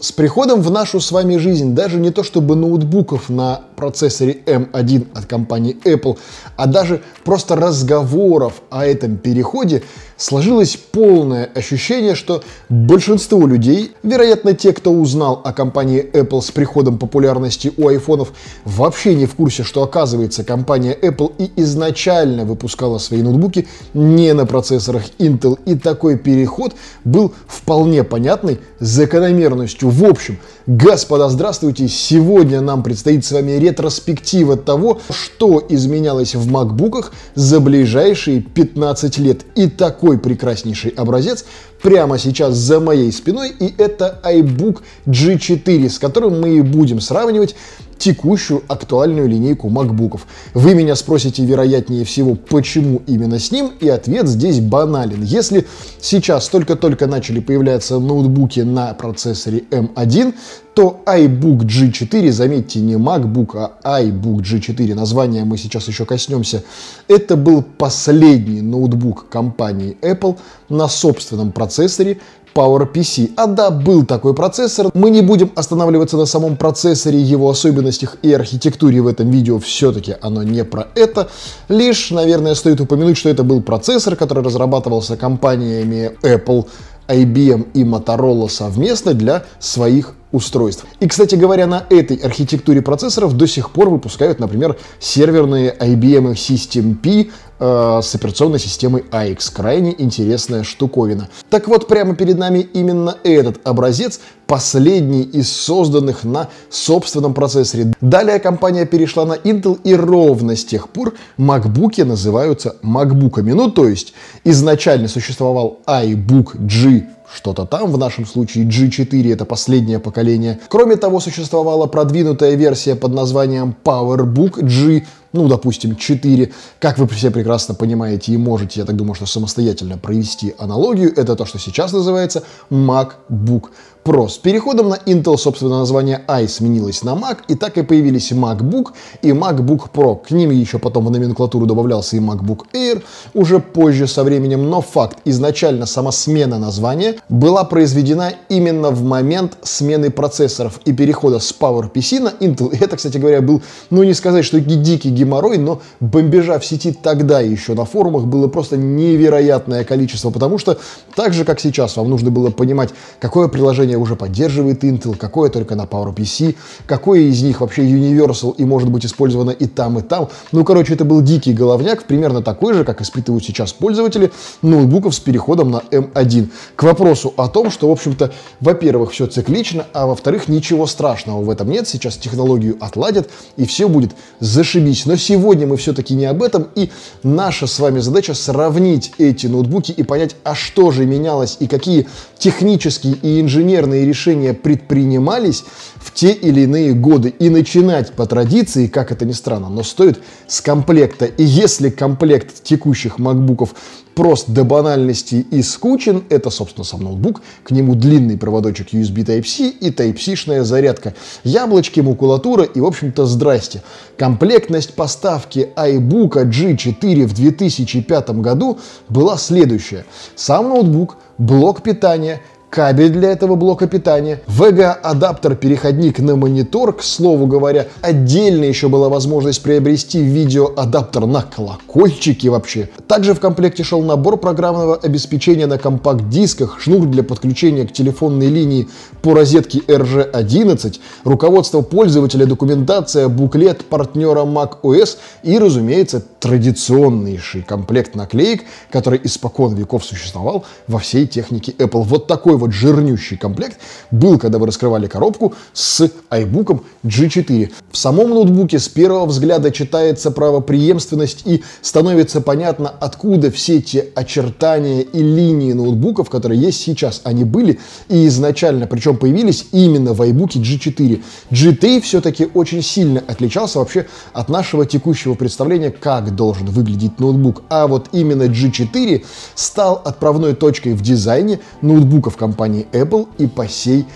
С приходом в нашу с вами жизнь даже не то чтобы ноутбуков на процессоре M1 от компании Apple, а даже просто разговоров о этом переходе сложилось полное ощущение, что большинство людей, вероятно те, кто узнал о компании Apple с приходом популярности у айфонов, вообще не в курсе, что оказывается компания Apple и изначально выпускала свои ноутбуки не на процессорах Intel, и такой переход был вполне понятный закономерностью. В общем, господа, здравствуйте! Сегодня нам предстоит с вами ретроспектива того, что изменялось в макбуках за ближайшие 15 лет. И такой прекраснейший образец прямо сейчас за моей спиной, и это iBook G4, с которым мы и будем сравнивать текущую актуальную линейку макбуков. Вы меня спросите, вероятнее всего, почему именно с ним, и ответ здесь банален. Если сейчас только-только начали появляться ноутбуки на процессоре M1, то iBook G4, заметьте, не MacBook, а iBook G4, название мы сейчас еще коснемся, это был последний ноутбук компании Apple на собственном процессоре PowerPC. А да, был такой процессор. Мы не будем останавливаться на самом процессоре, его особенностях и архитектуре в этом видео. Все-таки оно не про это. Лишь, наверное, стоит упомянуть, что это был процессор, который разрабатывался компаниями Apple, IBM и Motorola совместно для своих устройств. И, кстати говоря, на этой архитектуре процессоров до сих пор выпускают, например, серверные IBM System P э, с операционной системой AX. Крайне интересная штуковина. Так вот, прямо перед нами именно этот образец, последний из созданных на собственном процессоре. Далее компания перешла на Intel и ровно с тех пор MacBook называются MacBook'ами. Ну, то есть изначально существовал iBook G что-то там, в нашем случае G4 это последнее поколение. Кроме того, существовала продвинутая версия под названием PowerBook G, ну, допустим, 4. Как вы все прекрасно понимаете и можете, я так думаю, что самостоятельно провести аналогию, это то, что сейчас называется MacBook Pro. С переходом на Intel, собственно, название i сменилось на Mac, и так и появились MacBook и MacBook Pro. К ним еще потом в номенклатуру добавлялся и MacBook Air, уже позже со временем, но факт, изначально сама смена названия была произведена именно в момент смены процессоров и перехода с PowerPC на Intel. И это, кстати говоря, был, ну не сказать, что дикий геморрой, но бомбежа в сети тогда еще на форумах было просто невероятное количество, потому что так же, как сейчас, вам нужно было понимать, какое приложение уже поддерживает Intel, какое только на PowerPC, какое из них вообще Universal и может быть использовано и там, и там. Ну, короче, это был дикий головняк, примерно такой же, как испытывают сейчас пользователи ноутбуков с переходом на M1. К вопросу о том, что, в общем-то, во-первых, все циклично, а во-вторых, ничего страшного в этом нет. Сейчас технологию отладят, и все будет зашибись. Но сегодня мы все-таки не об этом, и наша с вами задача сравнить эти ноутбуки и понять, а что же менялось и какие технические и инженерные решения предпринимались в те или иные годы. И начинать по традиции, как это ни странно, но стоит с комплекта. И если комплект текущих макбуков прост до банальности и скучен, это, собственно, сам ноутбук, к нему длинный проводочек USB Type-C и Type-C-шная зарядка, яблочки, макулатура и, в общем-то, здрасте. Комплектность поставки iBook G4 в 2005 году была следующая. Сам ноутбук, блок питания, кабель для этого блока питания, VGA-адаптер-переходник на монитор, к слову говоря, отдельно еще была возможность приобрести видеоадаптер на колокольчике вообще. Также в комплекте шел набор программного обеспечения на компакт-дисках, шнур для подключения к телефонной линии по розетке RG11, руководство пользователя, документация, буклет партнера macOS и, разумеется, традиционнейший комплект наклеек, который испокон веков существовал во всей технике Apple. Вот такой вот жирнющий комплект был, когда вы раскрывали коробку с iBook G4. В самом ноутбуке с первого взгляда читается правоприемственность и становится понятно, откуда все те очертания и линии ноутбуков, которые есть сейчас, они были и изначально, причем появились именно в iBook G4. G3 все-таки очень сильно отличался вообще от нашего текущего представления, как должен выглядеть ноутбук. А вот именно G4 стал отправной точкой в дизайне ноутбуков компании Apple и по сей день.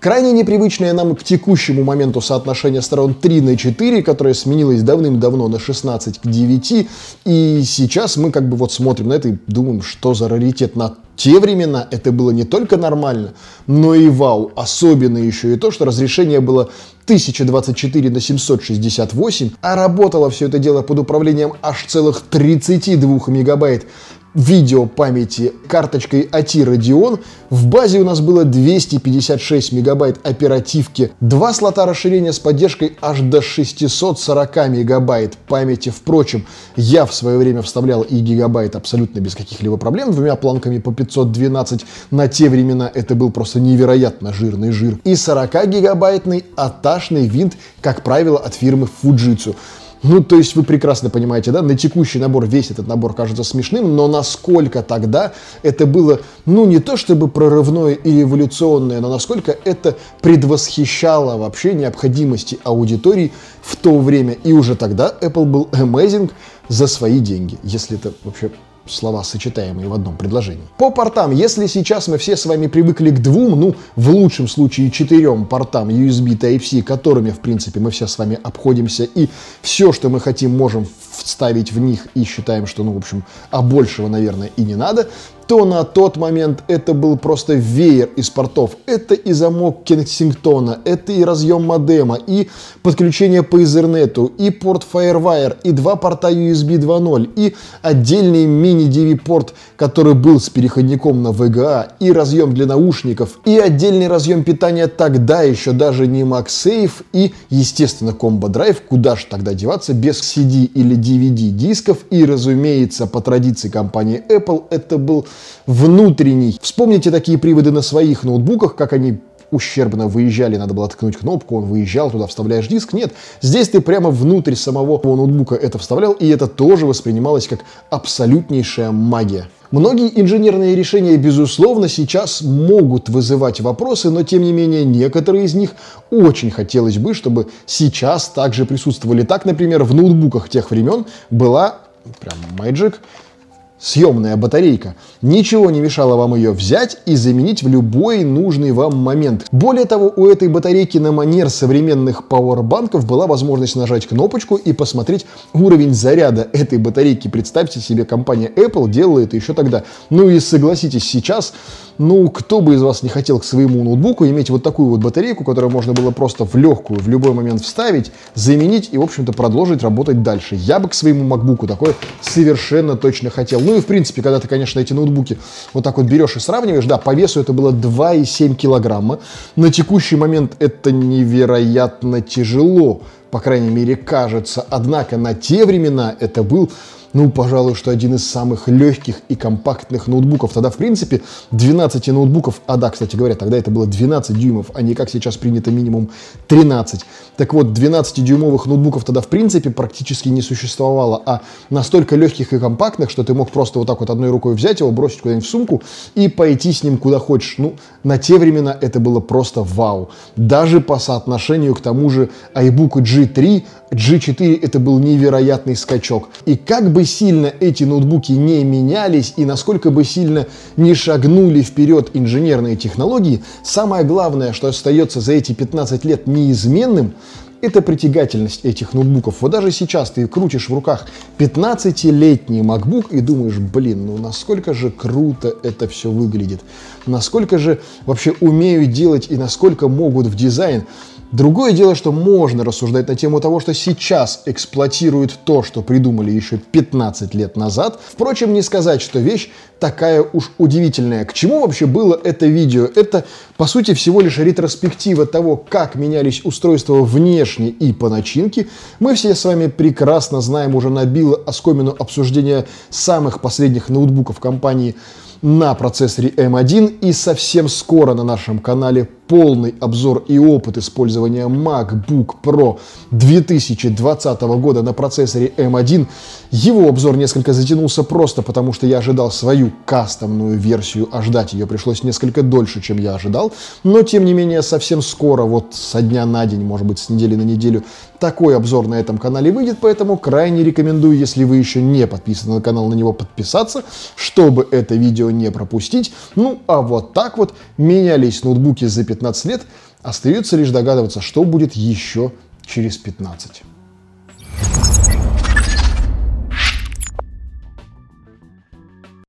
Крайне непривычное нам к текущему моменту соотношение сторон 3 на 4, которое сменилось давным-давно на 16 к 9. И сейчас мы как бы вот смотрим на это и думаем, что за раритет на те времена это было не только нормально, но и вау. Особенно еще и то, что разрешение было 1024 на 768, а работало все это дело под управлением аж целых 32 мегабайт видео памяти карточкой ATI Radeon. В базе у нас было 256 мегабайт оперативки, два слота расширения с поддержкой аж до 640 мегабайт памяти. Впрочем, я в свое время вставлял и гигабайт абсолютно без каких-либо проблем, двумя планками по 512. На те времена это был просто невероятно жирный жир. И 40 гигабайтный аташный винт, как правило, от фирмы Fujitsu. Ну, то есть вы прекрасно понимаете, да, на текущий набор весь этот набор кажется смешным, но насколько тогда это было, ну, не то чтобы прорывное и революционное, но насколько это предвосхищало вообще необходимости аудитории в то время. И уже тогда Apple был amazing за свои деньги, если это вообще слова, сочетаемые в одном предложении. По портам, если сейчас мы все с вами привыкли к двум, ну, в лучшем случае четырем портам USB Type-C, которыми, в принципе, мы все с вами обходимся, и все, что мы хотим, можем вставить в них и считаем, что, ну, в общем, а большего, наверное, и не надо, то на тот момент это был просто веер из портов. Это и замок Кенсингтона, это и разъем модема, и подключение по Ethernet, и порт Firewire, и два порта USB 2.0, и отдельный мини-DV порт, который был с переходником на VGA, и разъем для наушников, и отдельный разъем питания тогда еще даже не MagSafe, и, естественно, Combo Drive, куда же тогда деваться без CD или DVD дисков, и, разумеется, по традиции компании Apple, это был внутренний. Вспомните такие приводы на своих ноутбуках, как они ущербно выезжали, надо было ткнуть кнопку, он выезжал, туда вставляешь диск. Нет, здесь ты прямо внутрь самого ноутбука это вставлял, и это тоже воспринималось как абсолютнейшая магия. Многие инженерные решения, безусловно, сейчас могут вызывать вопросы, но тем не менее некоторые из них очень хотелось бы, чтобы сейчас также присутствовали. Так, например, в ноутбуках тех времен была прям Magic съемная батарейка. Ничего не мешало вам ее взять и заменить в любой нужный вам момент. Более того, у этой батарейки на манер современных пауэрбанков была возможность нажать кнопочку и посмотреть уровень заряда этой батарейки. Представьте себе, компания Apple делала это еще тогда. Ну и согласитесь, сейчас ну, кто бы из вас не хотел к своему ноутбуку иметь вот такую вот батарейку, которую можно было просто в легкую, в любой момент вставить, заменить и, в общем-то, продолжить работать дальше. Я бы к своему MacBook такое совершенно точно хотел. Ну и, в принципе, когда ты, конечно, эти ноутбуки вот так вот берешь и сравниваешь, да, по весу это было 2,7 килограмма. На текущий момент это невероятно тяжело, по крайней мере, кажется. Однако на те времена это был ну, пожалуй, что один из самых легких и компактных ноутбуков. Тогда, в принципе, 12 ноутбуков, а да, кстати говоря, тогда это было 12 дюймов, а не как сейчас принято минимум 13. Так вот, 12-дюймовых ноутбуков тогда, в принципе, практически не существовало, а настолько легких и компактных, что ты мог просто вот так вот одной рукой взять его, бросить куда-нибудь в сумку и пойти с ним куда хочешь. Ну, на те времена это было просто вау. Даже по соотношению к тому же iBook G3, G4 это был невероятный скачок. И как бы сильно эти ноутбуки не менялись и насколько бы сильно не шагнули вперед инженерные технологии, самое главное, что остается за эти 15 лет неизменным, это притягательность этих ноутбуков. Вот даже сейчас ты крутишь в руках 15-летний MacBook и думаешь, блин, ну насколько же круто это все выглядит, насколько же вообще умеют делать и насколько могут в дизайн. Другое дело, что можно рассуждать на тему того, что сейчас эксплуатируют то, что придумали еще 15 лет назад. Впрочем, не сказать, что вещь такая уж удивительная. К чему вообще было это видео? Это, по сути, всего лишь ретроспектива того, как менялись устройства внешне и по начинке. Мы все с вами прекрасно знаем уже набило оскомину обсуждения самых последних ноутбуков компании на процессоре M1 и совсем скоро на нашем канале полный обзор и опыт использования MacBook Pro 2020 года на процессоре M1. Его обзор несколько затянулся просто потому, что я ожидал свою кастомную версию, а ждать ее пришлось несколько дольше, чем я ожидал. Но, тем не менее, совсем скоро, вот со дня на день, может быть, с недели на неделю, такой обзор на этом канале выйдет, поэтому крайне рекомендую, если вы еще не подписаны на канал, на него подписаться, чтобы это видео не пропустить. Ну, а вот так вот менялись ноутбуки за 15 15 лет, остается лишь догадываться, что будет еще через 15.